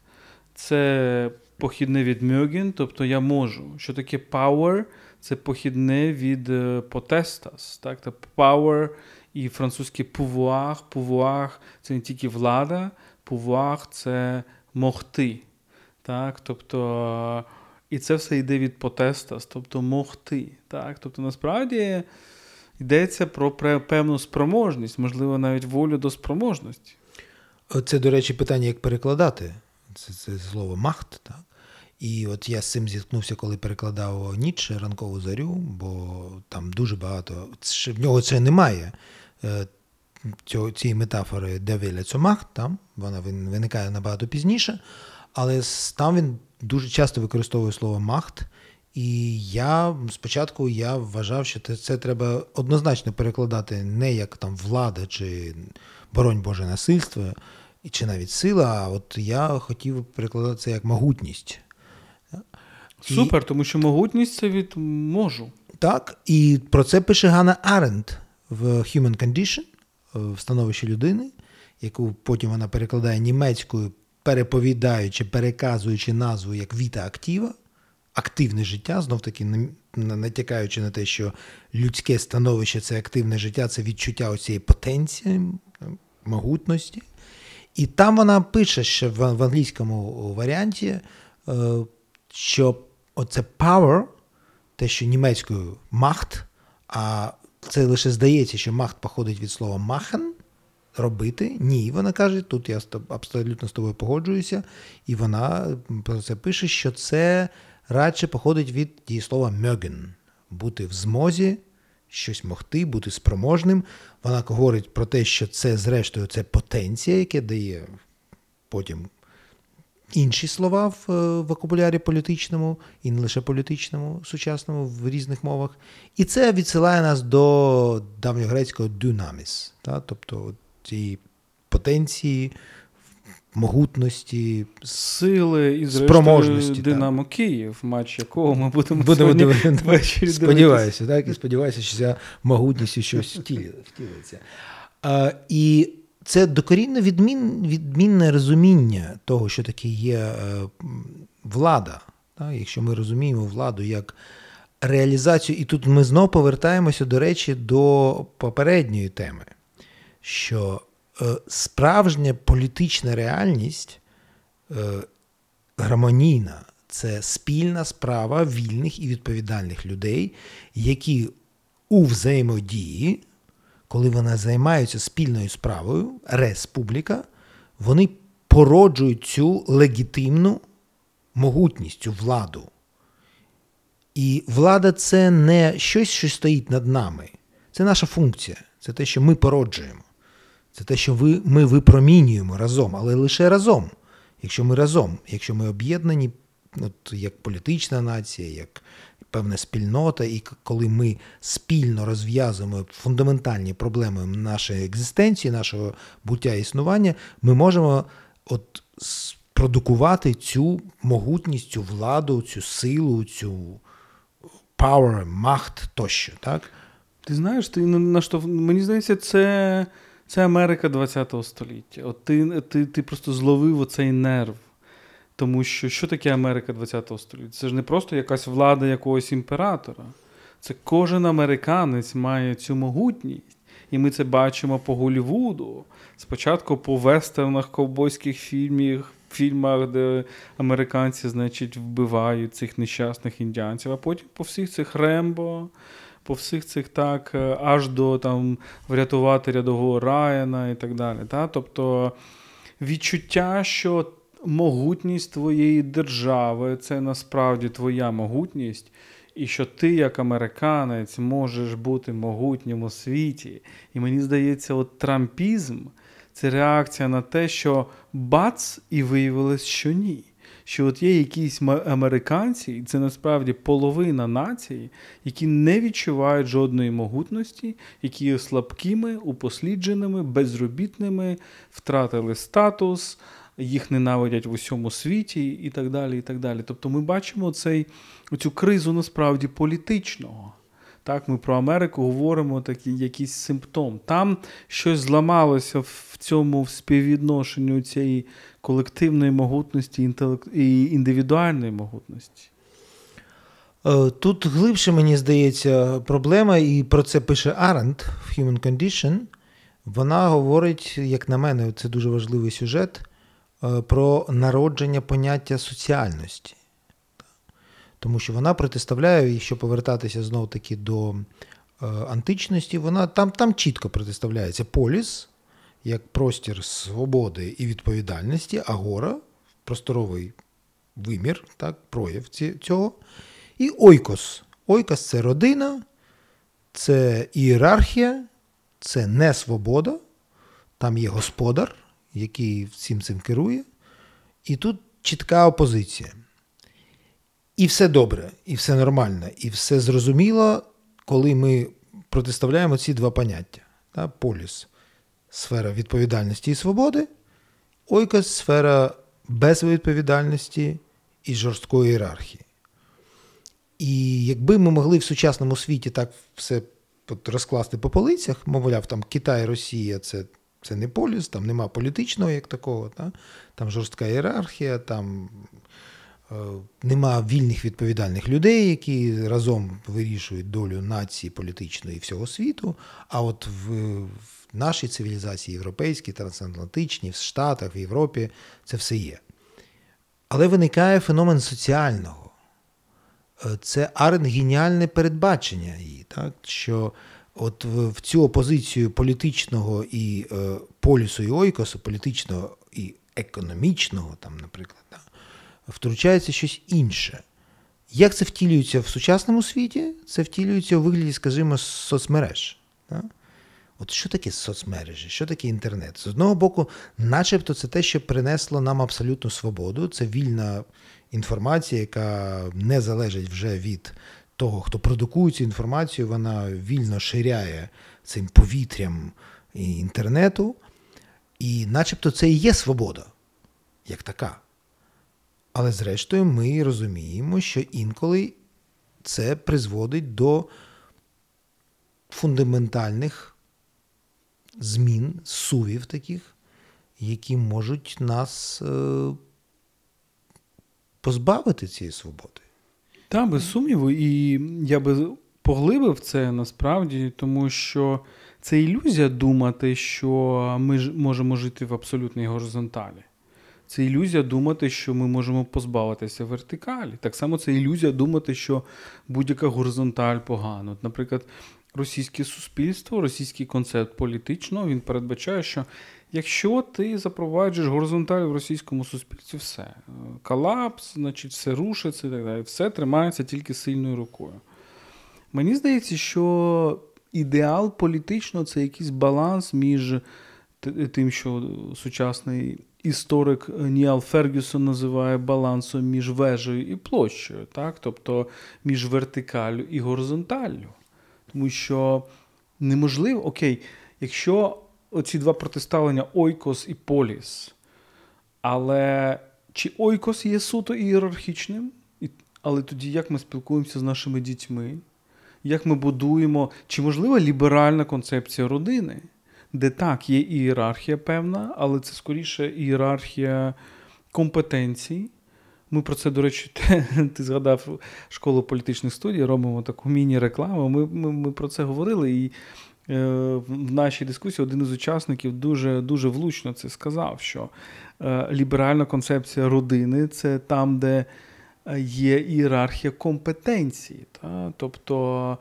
Speaker 1: Це похідне від мьоген, тобто я можу. Що таке power? Це похідне від potestas, так, тобто power і французький pouvoir. Pouvoir – це не тільки влада, pouvoir – це могти. Так, тобто, І це все йде від potestas, тобто могти. Так, тобто, насправді йдеться про певну спроможність, можливо, навіть волю до спроможності.
Speaker 2: Це, до речі, питання, як перекладати це, це слово махт. так? І от я з цим зіткнувся, коли перекладав Ніч ранкову зарю, бо там дуже багато. В нього це немає е, цієї метафори Девіля Цомах, там вона виникає набагато пізніше, але там він дуже часто використовує слово махт. І я спочатку я вважав, що це треба однозначно перекладати не як там влада чи боронь Боже насильство, чи навіть сила, а от я хотів перекладати це як могутність.
Speaker 1: Супер, тому що могутність це від можу.
Speaker 2: Так, і про це пише Ганна Аренд в Human Condition, в становищі людини, яку потім вона перекладає німецькою, переповідаючи, переказуючи назву як Віта Актіва, активне життя, знов таки натякаючи на те, що людське становище це активне життя, це відчуття оцієї потенції, могутності. І там вона пише ще в англійському варіанті, е, що оце power, те, що німецькою махт, а це лише здається, що Macht походить від слова machen, робити. Ні, вона каже, тут я абсолютно з тобою погоджуюся, і вона про це пише, що це радше походить від дієслова мьоген, бути в змозі, щось могти, бути спроможним. Вона говорить про те, що це, зрештою, це потенція, яке дає потім інші слова в е, вокабулярі політичному, і не лише політичному, сучасному, в різних мовах. І це відсилає нас до давньогрецького дюнаміс, та? тобто цієї потенції, могутності,
Speaker 1: сили і спроможності. Динамо так. Київ, матч якого ми будемо будемо <laughs>
Speaker 2: ввечері Сподіваюся, так, і сподіваюся, що ця могутність щось втілиться. А, І це докорінно відмін, відмінне розуміння того, що таке є е, влада. Так? Якщо ми розуміємо владу як реалізацію, і тут ми знову повертаємося, до речі, до попередньої теми, що е, справжня політична реальність е, гармонійна це спільна справа вільних і відповідальних людей, які у взаємодії коли вони займаються спільною справою, республіка, вони породжують цю легітимну могутність, цю владу. І влада це не щось, що стоїть над нами. Це наша функція, це те, що ми породжуємо. Це те, що ви, ми випромінюємо разом, але лише разом. Якщо ми разом, якщо ми об'єднані, от як політична нація, як певна спільнота, і коли ми спільно розв'язуємо фундаментальні проблеми нашої екзистенції, нашого буття існування, ми можемо от продукувати цю могутність, цю владу, цю силу, цю power, махт тощо. так?
Speaker 1: Ти знаєш, ти на що мені здається, це це Америка ХХ століття. От ти, ти, ти просто зловив оцей нерв. Тому що що таке Америка ХХ століття? Це ж не просто якась влада якогось імператора. Це кожен американець має цю могутність. І ми це бачимо по Голлівуду. Спочатку по вестернах, ковбойських фільмах, фільмах, де американці, значить, вбивають цих нещасних індіанців, а потім по всіх цих Рембо, по всіх цих так, е, аж до там врятувати рядового Райана і так далі. Та? Тобто відчуття, що могутність твоєї держави це насправді твоя могутність. І що ти, як американець, можеш бути могутнім у світі. І мені здається, от трампізм це реакція на те, що бац, і виявилось, що ні. Що от є якісь американці, і це насправді половина нації, які не відчувають жодної могутності, які є слабкими, упослідженими, безробітними, втратили статус, їх ненавидять в усьому світі, і так далі. і так далі. Тобто ми бачимо цей, цю кризу насправді політичного. Так, Ми про Америку говоримо такий якийсь симптом. Там щось зламалося в цьому в співвідношенню цієї колективної могутності і індивідуальної могутності.
Speaker 2: Е, тут глибше, мені здається, проблема, і про це пише Аренд в Human Condition. Вона говорить, як на мене, це дуже важливий сюжет про народження поняття соціальності. Тому що вона протиставляє, якщо повертатися знов таки до е, античності, вона там там чітко протиставляється поліс як простір свободи і відповідальності, агора, просторовий вимір, так, прояв цього. І ойкос. Ойкос це родина, це ієрархія, це не свобода, там є господар, який всім цим керує. І тут чітка опозиція. І все добре, і все нормально, і все зрозуміло, коли ми протиставляємо ці два поняття. Да? Поліс сфера відповідальності і свободи, ойкос сфера безвідповідальності і жорсткої ієрархії. І якби ми могли в сучасному світі так все розкласти по полицях, мовляв, там Китай, Росія це це не поліс, там нема політичного як такого, та? там жорстка ієрархія, там Е, нема вільних відповідальних людей, які разом вирішують долю нації політичної і всього світу. А от в, в нашій цивілізації, європейській, трансатлантичній, в Штатах, в Європі це все є. Але виникає феномен соціального. Е, це геніальне передбачення її, так? що от в, цю опозицію політичного і е, полюсу і ойкосу, політичного і економічного, там, наприклад, так? втручається щось інше. Як це втілюється в сучасному світі? Це втілюється у вигляді, скажімо, соцмереж. Так? От що таке соцмережі, що таке інтернет? З одного боку, начебто, це те, що принесло нам абсолютну свободу. Це вільна інформація, яка не залежить вже від того, хто продукує цю інформацію, вона вільно ширяє цим повітрям інтернету. І начебто це і є свобода, як така. Але зрештою, ми розуміємо, що інколи це призводить до фундаментальних змін, сувів таких, які можуть нас е, позбавити цієї свободи.
Speaker 1: Так, без сумніву, і я би поглибив це насправді, тому що це ілюзія думати, що ми можемо жити в абсолютній горизонталі. Це ілюзія думати, що ми можемо позбавитися вертикалі. Так само це ілюзія думати, що будь-яка горизонталь погана. Наприклад, російське суспільство, російський концепт політичного він передбачає, що якщо ти запроваджуєш горизонталь в російському суспільстві, все колапс, значить, все рушиться і так далі, все тримається тільки сильною рукою. Мені здається, що ідеал політично це якийсь баланс між тим, що сучасний історик Ніал Фергюсон називає балансом між вежею і площею, так? тобто між вертикаллю і горизонталлю. Тому що неможливо, окей, якщо оці два протиставлення ойкос і поліс, але чи ойкос є суто ієрархічним? Але тоді як ми спілкуємося з нашими дітьми? Як ми будуємо, чи можлива ліберальна концепція родини? де так, є ієрархія певна, але це скоріше ієрархія компетенцій, Ми про це, до речі, <laughs> ти згадав школу політичних студій, робимо таку міні-рекламу. Ми ми, ми про це говорили, і е, в нашій дискусії один із учасників дуже дуже влучно це сказав, що е, ліберальна концепція родини це там, де є ієрархія компетенції. Та? Тобто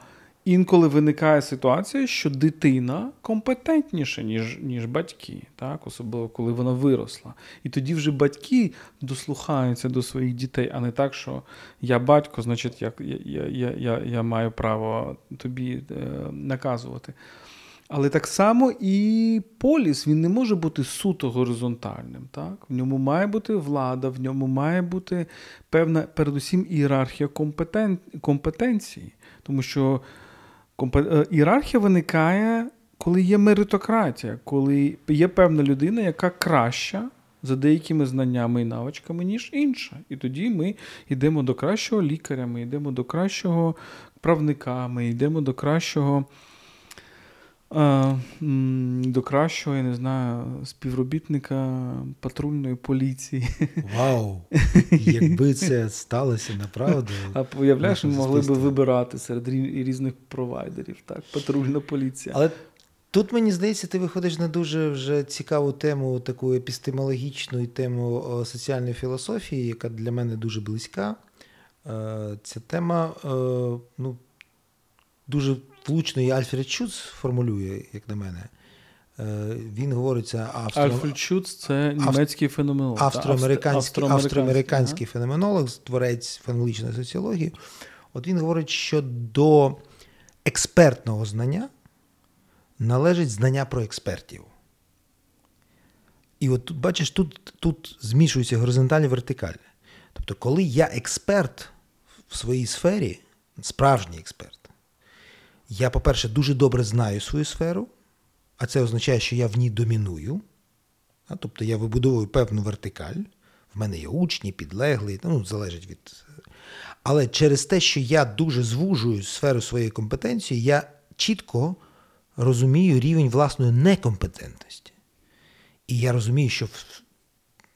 Speaker 1: інколи виникає ситуація, що дитина компетентніша, ніж ніж батьки, так? особливо коли вона виросла. І тоді вже батьки дослухаються до своїх дітей, а не так, що я батько, значить, я, я, я, я, я маю право тобі е, наказувати. Але так само і поліс він не може бути суто горизонтальним. Так? В ньому має бути влада, в ньому має бути певна, передусім, ієрархія компетен... компетенції. Тому що ієрархія виникає, коли є меритократія, коли є певна людина, яка краща за деякими знаннями і навичками, ніж інша. І тоді ми йдемо до кращого лікаря, ми йдемо до кращого правника, ми йдемо до кращого. До кращого, я не знаю, співробітника патрульної поліції.
Speaker 2: Вау! Якби це сталося направду.
Speaker 1: А уявляєш, ми могли би вибирати серед різних провайдерів, так, патрульна поліція.
Speaker 2: Але тут, мені здається, ти виходиш на дуже вже цікаву тему, таку епістемологічну і тему соціальної філософії, яка для мене дуже близька. Е, ця тема, е, ну, дуже влучно і Альфред Шуц формулює, як на мене. Е, він говорить це
Speaker 1: автор... Альфред Шуц це німецький феноменолог.
Speaker 2: Австроамериканський австроамериканський ага. феноменолог, творець фенологічної соціології. От він говорить, що до експертного знання належить знання про експертів. І от бачиш, тут тут змішуються горизонталі і вертикалі. Тобто, коли я експерт в своїй сфері, справжній експерт, я, по-перше, дуже добре знаю свою сферу, а це означає, що я в ній доміную. Тобто я вибудовую певну вертикаль. В мене є учні, підлеглі, ну, залежить від. Але через те, що я дуже звужую сферу своєї компетенції, я чітко розумію рівень власної некомпетентності. І я розумію, що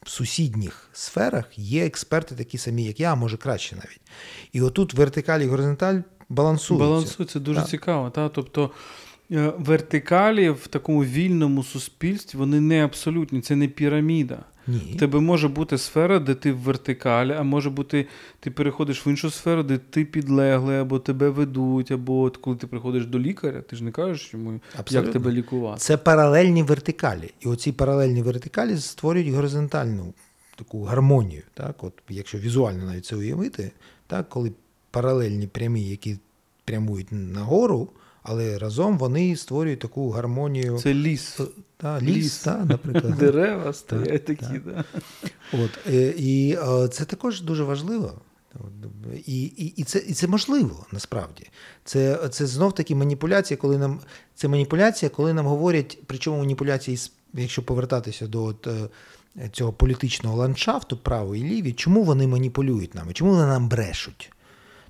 Speaker 2: в сусідніх сферах є експерти такі самі, як я, а може краще навіть. І отут вертикаль і горизонталь балансуються.
Speaker 1: Балансується дуже так. цікаво. Та? Тобто е, вертикалі в такому вільному суспільстві вони не абсолютні, це не піраміда.
Speaker 2: Ні.
Speaker 1: В тебе може бути сфера, де ти в вертикалі, а може бути, ти переходиш в іншу сферу, де ти підлеглий, або тебе ведуть, або от коли ти приходиш до лікаря, ти ж не кажеш йому, Абсолютно. як тебе лікувати.
Speaker 2: Це паралельні вертикалі. І оці паралельні вертикалі створюють горизонтальну таку гармонію. Так? От, Якщо візуально навіть це уявити, так? коли паралельні прямі, які прямують нагору, але разом вони створюють таку гармонію.
Speaker 1: Це ліс.
Speaker 2: Та, ліс, ліс. Та, наприклад. <laughs>
Speaker 1: Дерева стоять такі. Да.
Speaker 2: От, е, І це також дуже важливо. І і, і, це і це можливо насправді. Це це знов таки маніпуляція, коли нам це маніпуляція, коли нам говорять, причому маніпуляції, якщо повертатися до от, е, цього політичного ландшафту, право і ліві, чому вони маніпулюють нами? Чому вони нам брешуть?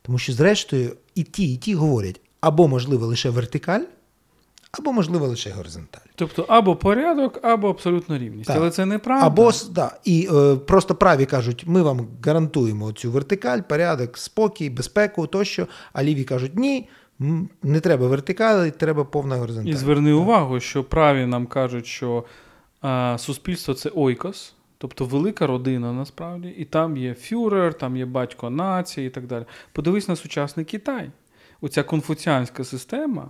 Speaker 2: Тому що, зрештою, і ті, і ті говорять або, можливо, лише вертикаль, або, можливо, лише горизонталь.
Speaker 1: Тобто або порядок, або абсолютно рівність. Так. Але це неправда.
Speaker 2: Або да, і е, просто праві кажуть, ми вам гарантуємо цю вертикаль, порядок, спокій, безпеку тощо. А ліві кажуть, ні. Не треба вертикалі, треба повна горизонталь.
Speaker 1: І зверни так. увагу, що праві нам кажуть, що а, суспільство це ойкос, Тобто велика родина насправді, і там є фюрер, там є батько нації і так далі. Подивись на сучасний Китай. Оця конфуціанська система,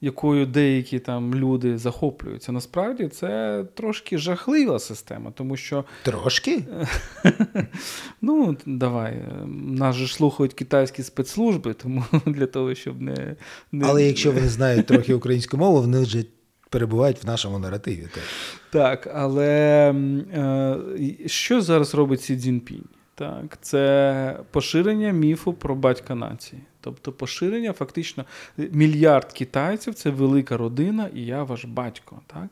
Speaker 1: якою деякі там люди захоплюються, насправді це трошки жахлива система, тому що.
Speaker 2: Трошки? <laughs>
Speaker 1: Ну, давай. Нас же слухають китайські спецслужби, тому <laughs> для того, щоб не. не...
Speaker 2: Але якщо вони знають трохи українську мову, вони вже перебувають в нашому наративі.
Speaker 1: Так, Так, але е, що зараз робить Сі Цзіньпінь? Так, це поширення міфу про батька нації. Тобто поширення, фактично, мільярд китайців це велика родина, і я ваш батько. Так?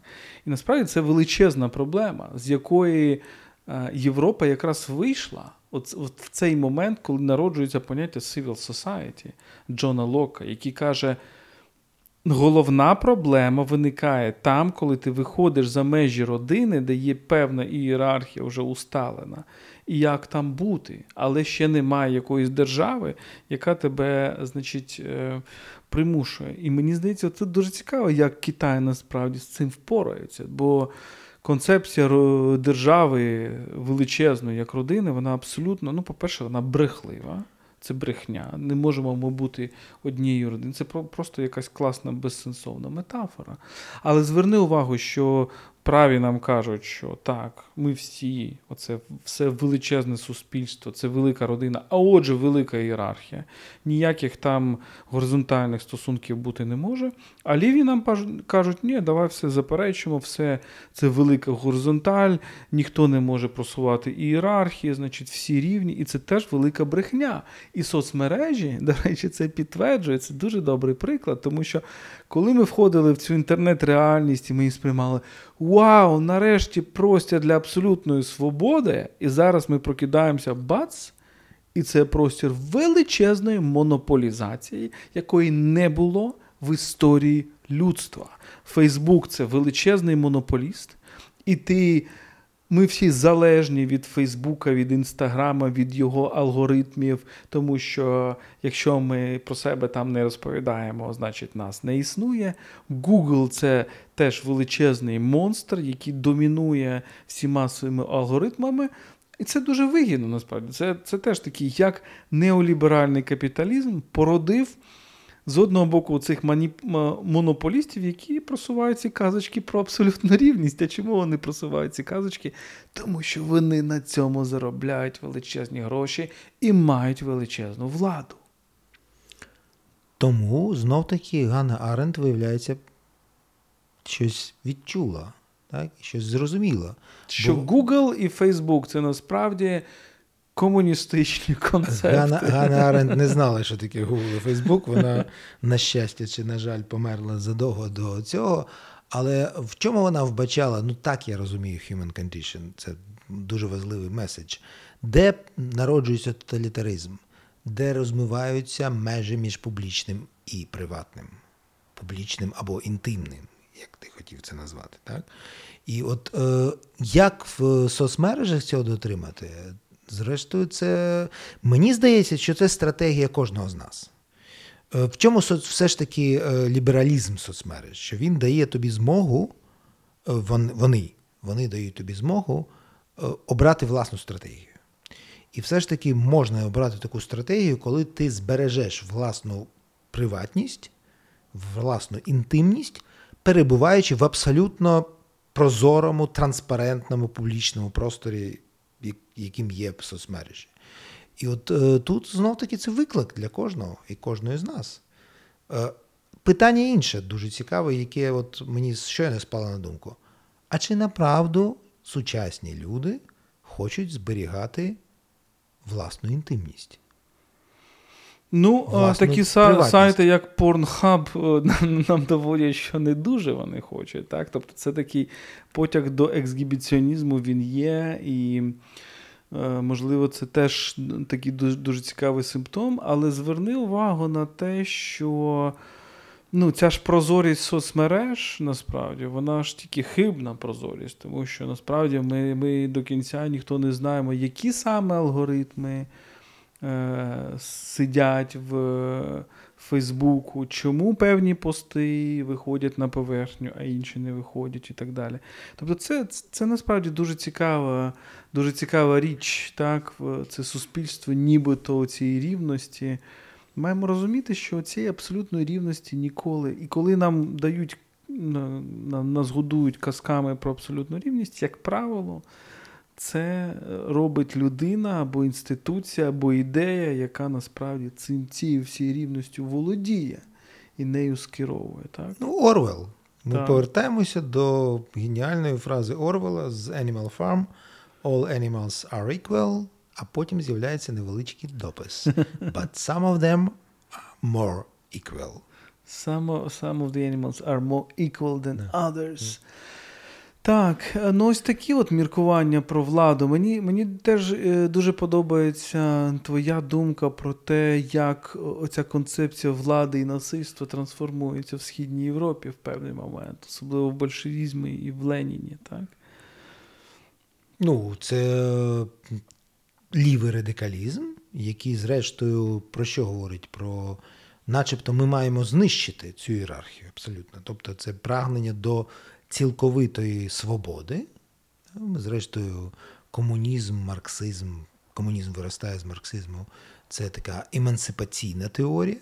Speaker 1: І насправді це величезна проблема, з якої е, Європа якраз вийшла от, от в цей момент, коли народжується поняття civil society Джона Лока, який каже: Головна проблема виникає там, коли ти виходиш за межі родини, де є певна ієрархія вже усталена, і як там бути, але ще немає якоїсь держави, яка тебе, значить, е, примушує. І мені здається, це дуже цікаво, як Китай насправді з цим впорається. Бо концепція держави величезної, як родини, вона абсолютно, ну, по-перше, вона брехлива. Це брехня. Не можемо ми бути однією родиною. Це просто якась класна безсенсовна метафора. Але зверни увагу, що праві нам кажуть, що так, ми всі, оце все величезне суспільство, це велика родина, а отже, велика ієрархія. Ніяких там горизонтальних стосунків бути не може. А ліві нам кажуть, ні, давай все заперечимо, все це велика горизонталь, ніхто не може просувати ієрархії, значить, всі рівні, і це теж велика брехня. І соцмережі, до речі, це підтверджує. Це дуже добрий приклад, тому що коли ми входили в цю інтернет-реальність і ми її сприймали вау, нарешті простір для абсолютної свободи, і зараз ми прокидаємося бац, і це простір величезної монополізації, якої не було в історії людства. Фейсбук це величезний монополіст, і ти ми всі залежні від Фейсбука, від Інстаграма, від його алгоритмів, тому що якщо ми про себе там не розповідаємо, значить нас не існує. Google це теж величезний монстр, який домінує всіма своїми алгоритмами. І це дуже вигідно насправді. Це, Це теж такий, як неоліберальний капіталізм породив з одного боку цих монополістів, які просувають ці казочки про абсолютну рівність. А чому вони просувають ці казочки? Тому що вони на цьому заробляють величезні гроші і мають величезну владу.
Speaker 2: Тому знов таки Ганна Аренд, виявляється, щось відчула, так? щось зрозуміла.
Speaker 1: Що Бо... Google і Facebook це насправді комуністичні концепти.
Speaker 2: Ганна, Ганна Аренд не знала, що таке Google і Фейсбук. Вона, на щастя, чи, на жаль, померла задовго до цього. Але в чому вона вбачала? Ну так я розумію, human condition, це дуже важливий меседж, де народжується тоталітаризм, де розмиваються межі між публічним і приватним, публічним або інтимним, як ти хотів це назвати. так? І от е, як в соцмережах цього дотримати? Зрештою, це мені здається, що це стратегія кожного з нас. Е, в чому все ж таки е, лібералізм соцмереж? Що він дає тобі змогу, е, вони вони дають тобі змогу обрати власну стратегію. І все ж таки можна обрати таку стратегію, коли ти збережеш власну приватність, власну інтимність, перебуваючи в абсолютно прозорому, транспарентному публічному просторі яким є соцмережі. І от е, тут знов-таки це виклик для кожного і кожної з нас. Е, питання інше, дуже цікаве, яке от мені щойно спало на думку. А чи направду сучасні люди хочуть зберігати власну інтимність?
Speaker 1: Ну, Власну такі приватність. сайти, як Pornhub, е, <laughs> нам доводять, що не дуже вони хочуть. Так? Тобто це такий потяг до ексгібіціонізму він є. і... Е, можливо, це теж такий дуже, дуже цікавий симптом, але зверни увагу на те, що ну, ця ж прозорість соцмереж, насправді, вона ж тільки хибна прозорість, тому що насправді ми ми до кінця ніхто не знаємо, які саме алгоритми е, сидять в Фейсбуку, чому певні пости виходять на поверхню, а інші не виходять і так далі. Тобто, це це насправді дуже цікава дуже цікава річ, так, це суспільство, нібито цієї рівності. Маємо розуміти, що цієї абсолютної рівності ніколи. І коли нам дають, нас годують казками про абсолютну рівність, як правило, це робить людина або інституція, або ідея, яка насправді цим цією всією рівністю володіє і нею скеровує. Так?
Speaker 2: Ну, Орвел. Ми так. повертаємося до геніальної фрази Орвела з Animal Farm. All animals are equal, а потім з'являється невеличкий допис. <laughs> But some of them are more equal.
Speaker 1: Some of, some of the animals are more equal than others. Так, ну ось такі от міркування про владу. Мені мені теж е, дуже подобається твоя думка про те, як оця концепція влади і насильства трансформується в Східній Європі в певний момент, особливо в большевізмі і в Леніні, так?
Speaker 2: Ну, це лівий радикалізм, який, зрештою, про що говорить? Про начебто ми маємо знищити цю ієрархію абсолютно. Тобто, це прагнення до цілковитої свободи. Зрештою, комунізм, марксизм, комунізм виростає з марксизму. Це така емансипаційна теорія.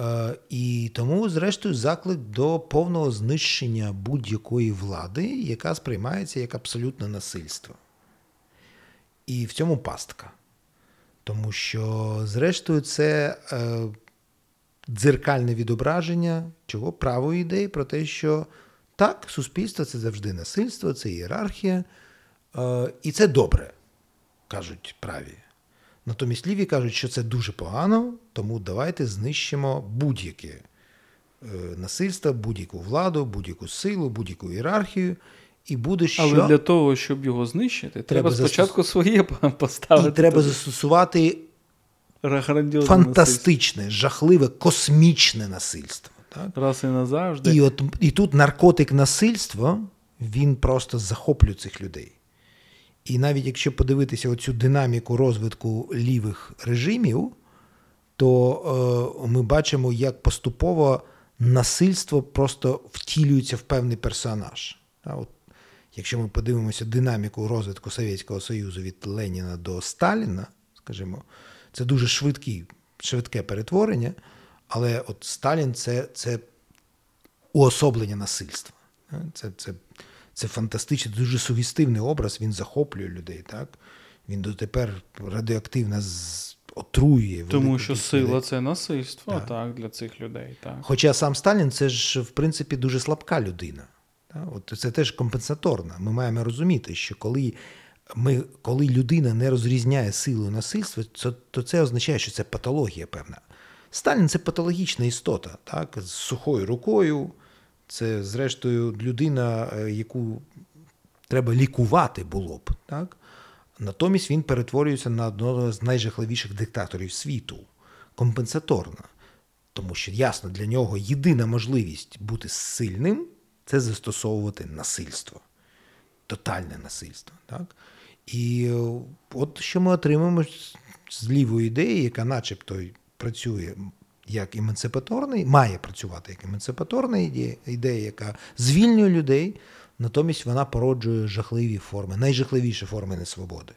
Speaker 2: Е, і тому, зрештою, заклик до повного знищення будь-якої влади, яка сприймається як абсолютне насильство. І в цьому пастка. Тому що, зрештою, це е, дзеркальне відображення чого правої ідеї про те, що так, суспільство це завжди насильство, це ієрархія, е, і це добре, кажуть праві. Натомість ліві кажуть, що це дуже погано, тому давайте знищимо будь-яке е, насильство, будь-яку владу, будь-яку силу, будь-яку ієрархію. І буде що...
Speaker 1: Але для того, щоб його знищити, треба, треба спочатку застос... своє <laughs> поставити.
Speaker 2: І треба застосувати фантастичне, насильство. жахливе, космічне насильство. Так?
Speaker 1: Раз і назавжди.
Speaker 2: І от і тут наркотик насильства він просто захоплює цих людей. І навіть якщо подивитися оцю динаміку розвитку лівих режимів, то е, ми бачимо, як поступово насильство просто втілюється в певний персонаж. От, Якщо ми подивимося динаміку розвитку Совєтського Союзу від Леніна до Сталіна, скажімо, це дуже швидкі, швидке перетворення, але от Сталін це це уособлення насильства. Це це, це фантастичний, дуже сугестивний образ, він захоплює людей. так? Він дотепер радіоактивно отруює.
Speaker 1: Тому що сила людей. це насильство так. так, для цих людей. Так.
Speaker 2: Хоча сам Сталін це ж, в принципі, дуже слабка людина. Так? От Це теж компенсаторна. Ми маємо розуміти, що коли ми, коли людина не розрізняє силу і насильство, то це означає, що це патологія певна. Сталін це патологічна істота, так, з сухою рукою. Це, зрештою, людина, е, яку треба лікувати було б. Так? Натомість він перетворюється на одного з найжахливіших диктаторів світу, компенсаторно. Тому що, ясно, для нього єдина можливість бути сильним це застосовувати насильство, тотальне насильство. Так? І е, от що ми отримаємо з лівої ідеї, яка начебто працює як емансипаторний, має працювати як емансипаторна ідея, ідея, яка звільнює людей, натомість вона породжує жахливі форми, найжахливіші форми несвободи.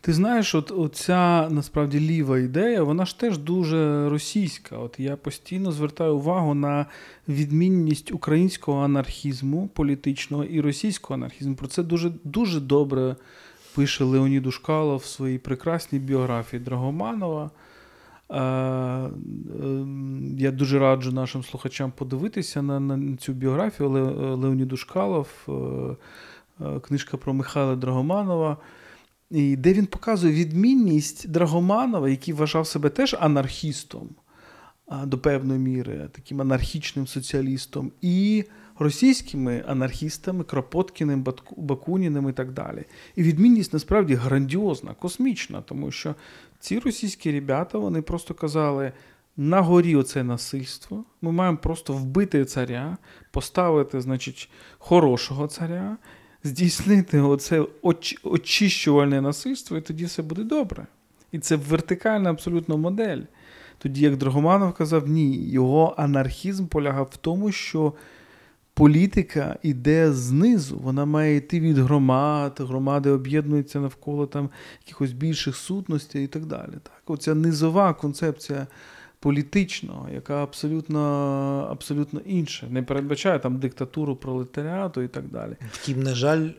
Speaker 1: Ти знаєш, от оця насправді ліва ідея, вона ж теж дуже російська. От я постійно звертаю увагу на відмінність українського анархізму політичного і російського анархізму. Про це дуже дуже добре пише Леонід Ушкало в своїй прекрасній біографії Драгоманова. Я дуже раджу нашим слухачам подивитися на на цю біографію. Ушкалов, е, е, книжка про Михайла Драгоманова, і де він показує відмінність Драгоманова, який вважав себе теж анархістом до певної міри, таким анархічним соціалістом, і російськими анархістами, Кропоткіним, Бакуніним і так далі. І відмінність насправді грандіозна, космічна, тому що ці російські ребята вони просто казали: на горі оце насильство. Ми маємо просто вбити царя, поставити, значить, хорошого царя, здійснити оце очищувальне насильство, і тоді все буде добре. І це вертикальна абсолютно модель. Тоді, як Драгоманов казав, ні, його анархізм полягав в тому, що політика йде знизу, вона має йти від громад, громади об'єднуються навколо там якихось більших сутностей і так далі. Так? Оця низова концепція політичного, яка абсолютно абсолютно інша, не передбачає там диктатуру пролетаріату і так далі.
Speaker 2: Втім, на жаль,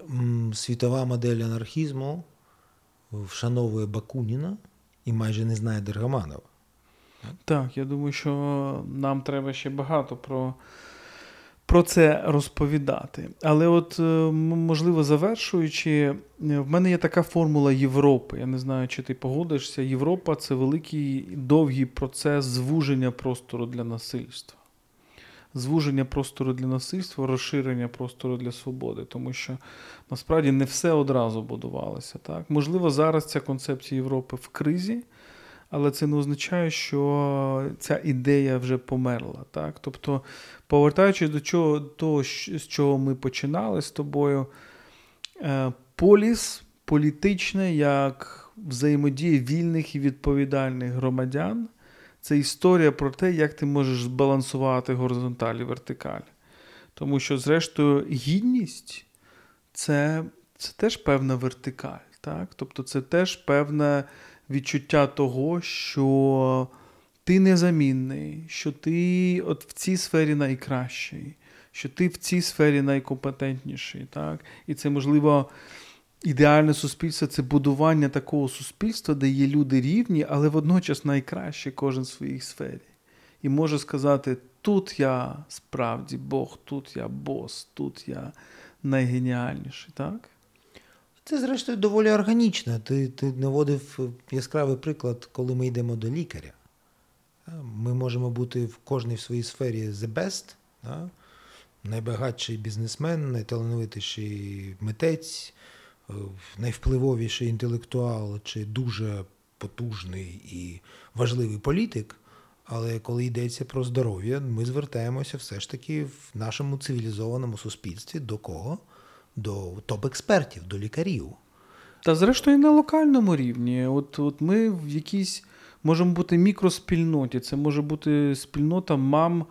Speaker 2: світова модель анархізму вшановує Бакуніна і майже не знає Дергаманова.
Speaker 1: Так, я думаю, що нам треба ще багато про про це розповідати. Але, от, е, можливо, завершуючи, е, в мене є така формула Європи. Я не знаю, чи ти погодишся. Європа це великий довгий процес звуження простору для насильства. звуження простору для насильства, розширення простору для свободи, тому що насправді не все одразу будувалося. Так? Можливо, зараз ця концепція Європи в кризі, але це не означає, що ця ідея вже померла. Так? Тобто, повертаючись до чого, того, з чого ми починали з тобою, е, поліс політичне як взаємодія вільних і відповідальних громадян. Це історія про те, як ти можеш збалансувати горизонталь і вертикаль. Тому що, зрештою, гідність це це теж певна вертикаль. Так? Тобто це теж певне відчуття того, що ти незамінний, що ти от в цій сфері найкращий, що ти в цій сфері найкомпетентніший. Так? І це можливо. Ідеальне суспільство це будування такого суспільства, де є люди рівні, але водночас найкраще кожен в своїй сфері. І може сказати: тут я справді Бог, тут я бос, тут я найгеніальніший, так?
Speaker 2: Це, зрештою, доволі органічно. Ти ти наводив яскравий приклад, коли ми йдемо до лікаря. Ми можемо бути в кожній в своїй сфері the best, да? найбагатший бізнесмен, найталановитіший митець. Е, найвпливовіший інтелектуал чи дуже потужний і важливий політик. Але коли йдеться про здоров'я, ми звертаємося все ж таки в нашому цивілізованому суспільстві до кого? До топ-експертів, до лікарів.
Speaker 1: Та, зрештою, на локальному рівні. От от ми в якійсь можемо бути мікроспільноті. Це може бути спільнота мам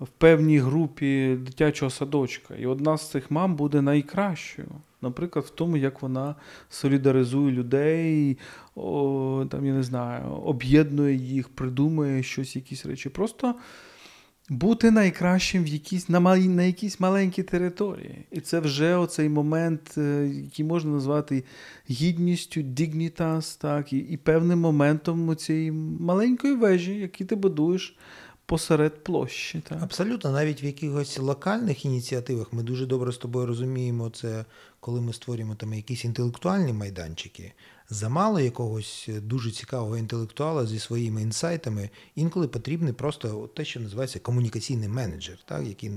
Speaker 1: в певній групі дитячого садочка. І одна з цих мам буде найкращою. Наприклад, в тому, як вона солідаризує людей, о, там, я не знаю, об'єднує їх, придумує щось, якісь речі. Просто бути найкращим в якійсь, на мал, на якійсь маленькій території. І це вже оцей момент, е, який можна назвати гідністю, дігнітас, так, і, і певним моментом цієї маленької вежі, які ти будуєш посеред площі. Так?
Speaker 2: Абсолютно, навіть в якихось локальних ініціативах ми дуже добре з тобою розуміємо це, коли ми створюємо там якісь інтелектуальні майданчики. Замало якогось дуже цікавого інтелектуала зі своїми інсайтами, інколи потрібний просто те, що називається комунікаційний менеджер, так, який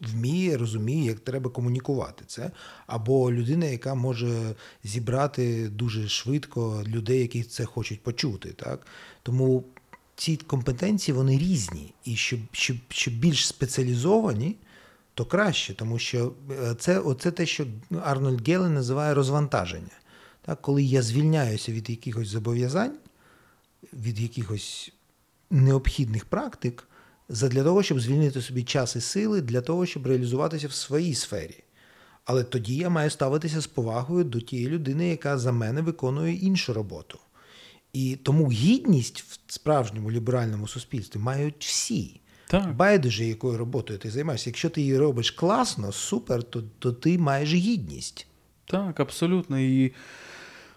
Speaker 2: вміє, розуміє, як треба комунікувати це. Або людина, яка може зібрати дуже швидко людей, які це хочуть почути. Так? Тому ці компетенції вони різні, і щоб щоб, щоб більш спеціалізовані, то краще, тому що е, це оце те, що Арнольд Гелен називає розвантаження. Так, Коли я звільняюся від якихось зобов'язань, від якихось необхідних практик, для того, щоб звільнити собі час і сили для того, щоб реалізуватися в своїй сфері. Але тоді я маю ставитися з повагою до тієї людини, яка за мене виконує іншу роботу. І тому гідність в справжньому ліберальному суспільстві мають всі. Так. Байдуже, якою роботою ти займаєшся. Якщо ти її робиш класно, супер, то, то ти маєш гідність.
Speaker 1: Так, абсолютно. І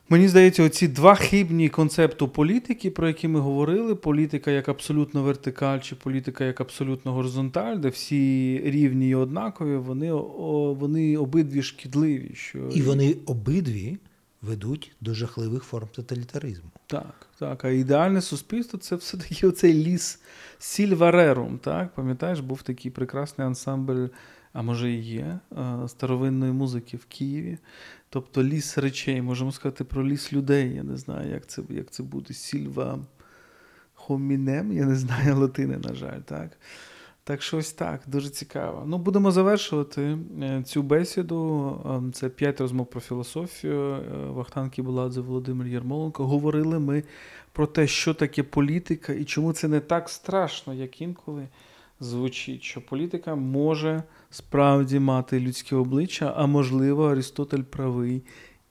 Speaker 1: мені здається, оці два хибні концепту політики, про які ми говорили: політика як абсолютно вертикаль, чи політика як абсолютно горизонталь, де всі рівні і однакові, вони вони обидві шкідливі. Що...
Speaker 2: І вони обидві ведуть до жахливих форм тоталітаризму.
Speaker 1: Так, так. А ідеальне суспільство це все-таки оцей ліс Сільварерум. Так, пам'ятаєш, був такий прекрасний ансамбль, а може і є, старовинної музики в Києві. Тобто ліс речей, можемо сказати про ліс людей. Я не знаю, як це як це буде. Сільва хомінем, я не знаю <laughs> латини, на жаль. так. Так що ось так, дуже цікаво. Ну, будемо завершувати е, цю бесіду. Ем, це п'ять розмов про філософію. Е, Вахтан Кібуладзе, Володимир Єрмоленко. Говорили ми про те, що таке політика і чому це не так страшно, як інколи звучить, що політика може справді мати людське обличчя, а можливо, Арістотель правий.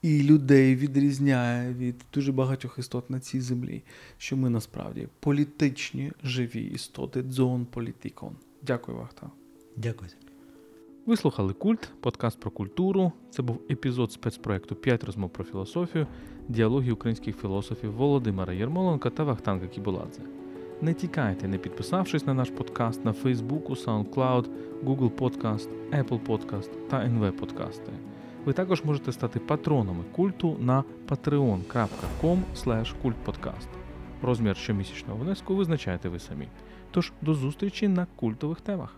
Speaker 1: І людей відрізняє від дуже багатьох істот на цій землі, що ми насправді політичні живі істоти, дзон політикон. Дякую, Вахта.
Speaker 2: Дякую.
Speaker 3: Ви слухали Культ, подкаст про культуру. Це був епізод спецпроекту «5 розмов про філософію, діалоги українських філософів Володимира Єрмоленка та Вахтанка Кібуладзе. Не тікайте, не підписавшись на наш подкаст на Фейсбуку, SoundCloud, Google Podcast, Apple Podcast та NV Подкасти. Ви також можете стати патронами культу на patreon.com kultpodcast. Розмір щомісячного внеску визначаєте ви самі. Тож до зустрічі на культових темах.